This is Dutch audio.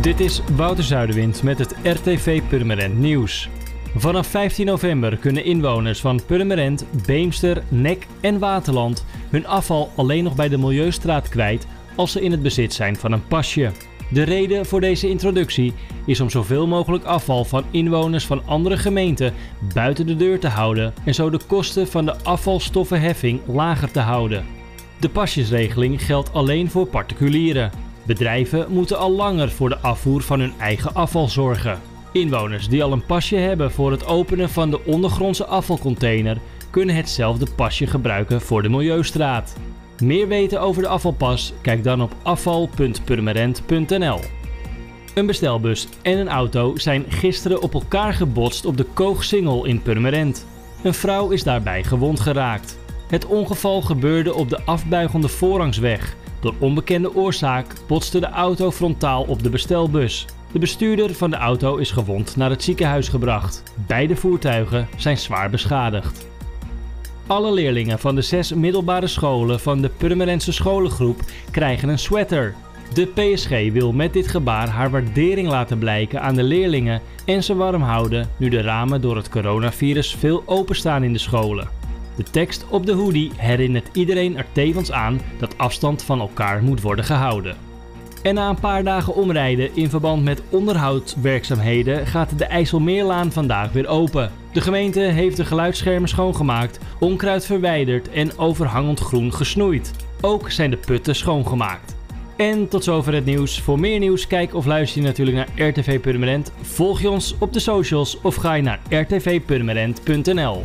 Dit is Wouter Zuiderwind met het RTV Purmerend Nieuws. Vanaf 15 november kunnen inwoners van Purmerend, Beemster, Nek en Waterland hun afval alleen nog bij de Milieustraat kwijt als ze in het bezit zijn van een pasje. De reden voor deze introductie is om zoveel mogelijk afval van inwoners van andere gemeenten buiten de deur te houden en zo de kosten van de afvalstoffenheffing lager te houden. De pasjesregeling geldt alleen voor particulieren. Bedrijven moeten al langer voor de afvoer van hun eigen afval zorgen. Inwoners die al een pasje hebben voor het openen van de ondergrondse afvalcontainer kunnen hetzelfde pasje gebruiken voor de Milieustraat. Meer weten over de afvalpas? Kijk dan op afval.purmerend.nl. Een bestelbus en een auto zijn gisteren op elkaar gebotst op de Koogsingel in Purmerend. Een vrouw is daarbij gewond geraakt. Het ongeval gebeurde op de afbuigende voorrangsweg. Door onbekende oorzaak botste de auto frontaal op de bestelbus. De bestuurder van de auto is gewond naar het ziekenhuis gebracht. Beide voertuigen zijn zwaar beschadigd. Alle leerlingen van de zes middelbare scholen van de Purmerendse scholengroep krijgen een sweater. De PSG wil met dit gebaar haar waardering laten blijken aan de leerlingen en ze warm houden nu de ramen door het coronavirus veel openstaan in de scholen. De tekst op de hoodie herinnert iedereen er tevens aan dat afstand van elkaar moet worden gehouden. En na een paar dagen omrijden in verband met onderhoudswerkzaamheden gaat de IJsselmeerlaan vandaag weer open. De gemeente heeft de geluidsschermen schoongemaakt, onkruid verwijderd en overhangend groen gesnoeid. Ook zijn de putten schoongemaakt. En tot zover het nieuws. Voor meer nieuws kijk of luister je natuurlijk naar RTV Purmerend. Volg je ons op de socials of ga je naar rtvpurmerend.nl.